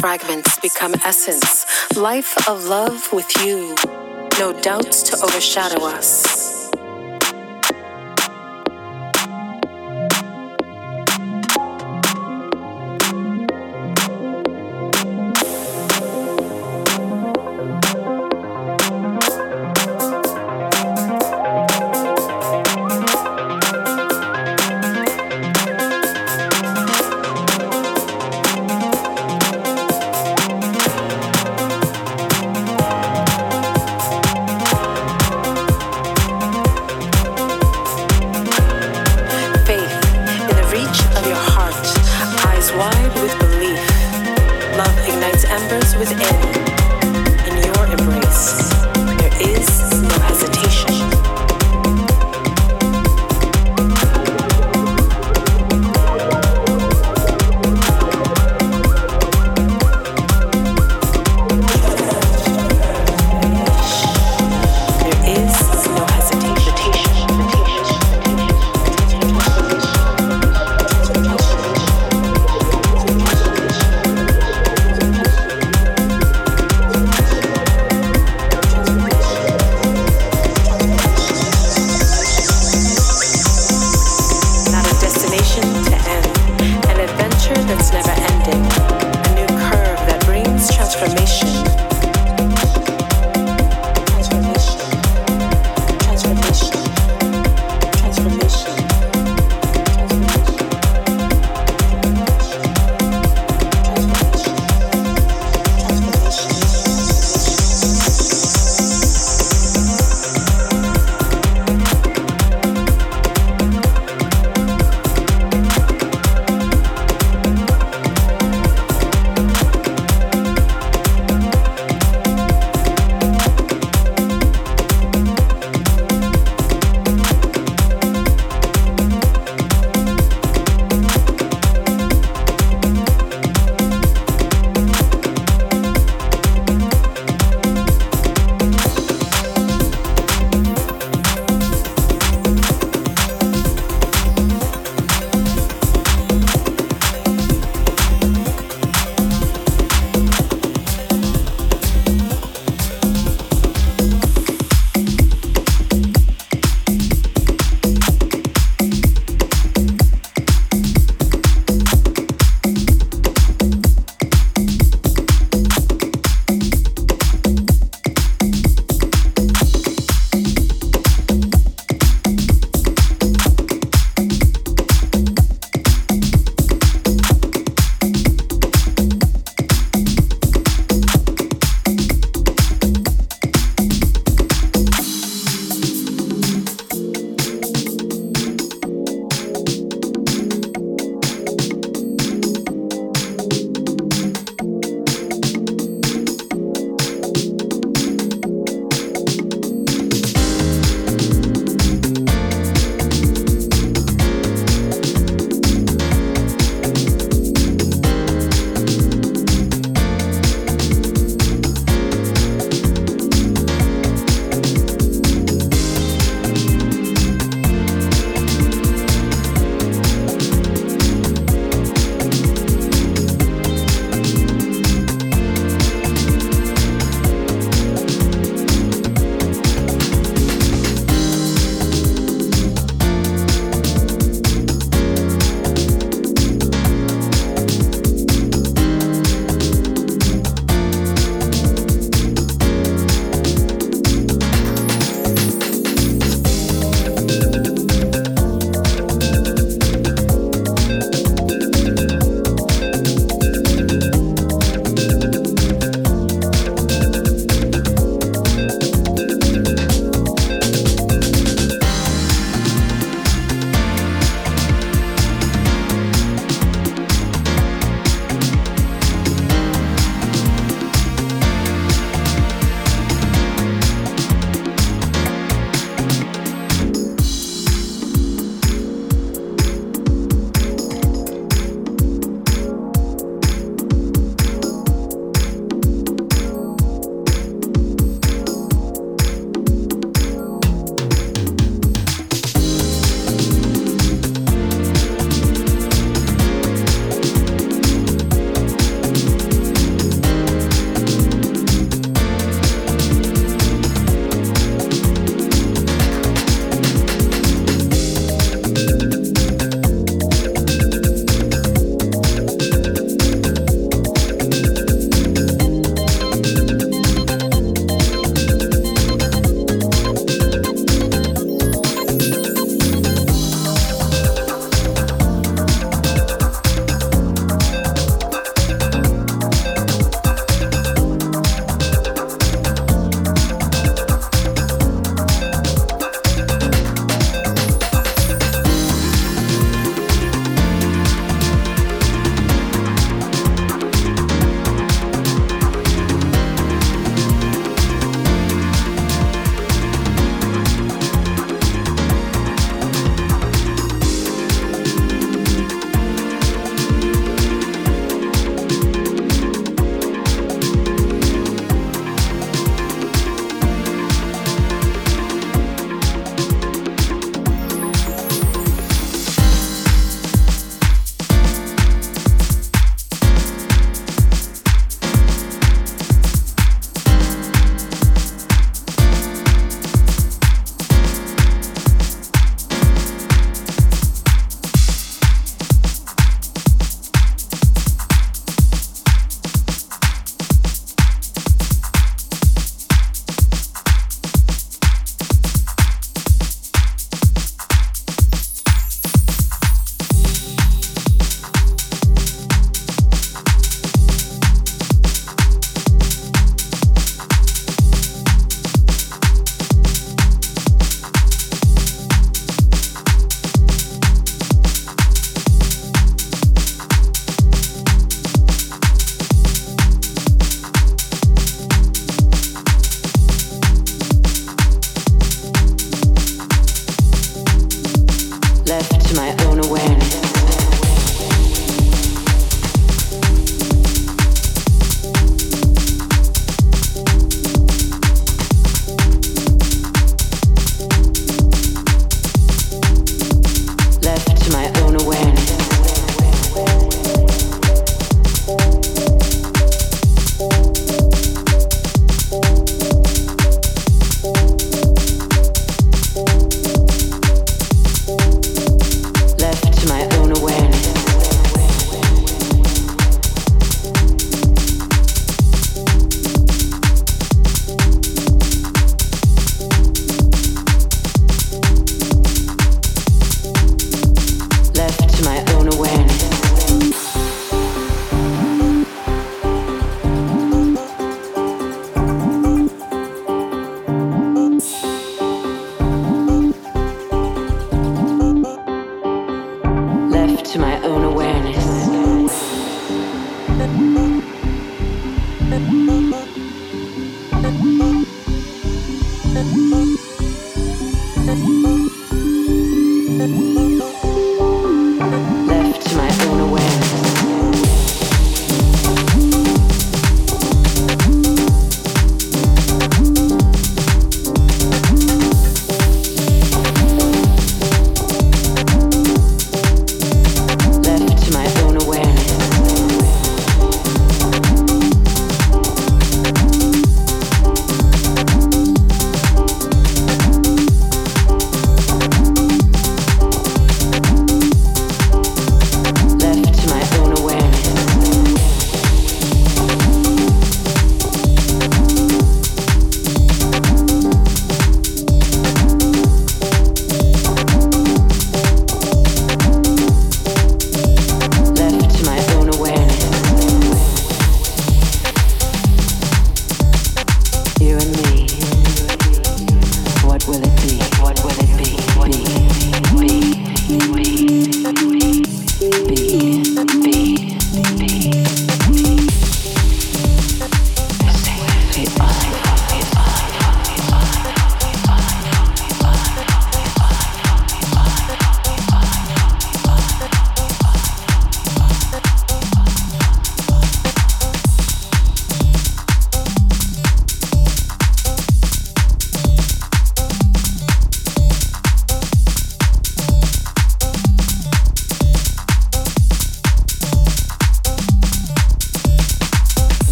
fragments become essence. Life of love with you. No doubts to overshadow us.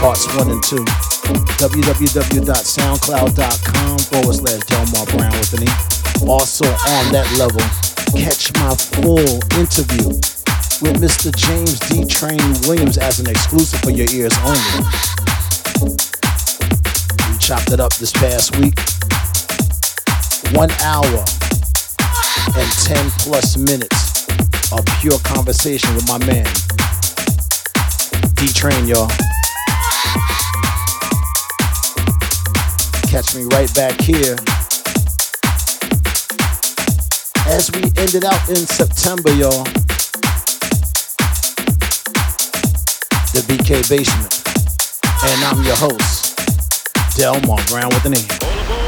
Parts one and two, www.soundcloud.com forward slash Delmar Brown with an E. Also on that level, catch my full interview with Mr. James D. Train Williams as an exclusive for your ears only. We chopped it up this past week. One hour and 10 plus minutes of pure conversation with my man, D Train, y'all. Catch me right back here as we ended out in September, y'all. The BK Basement. And I'm your host, Delmar Brown with an E.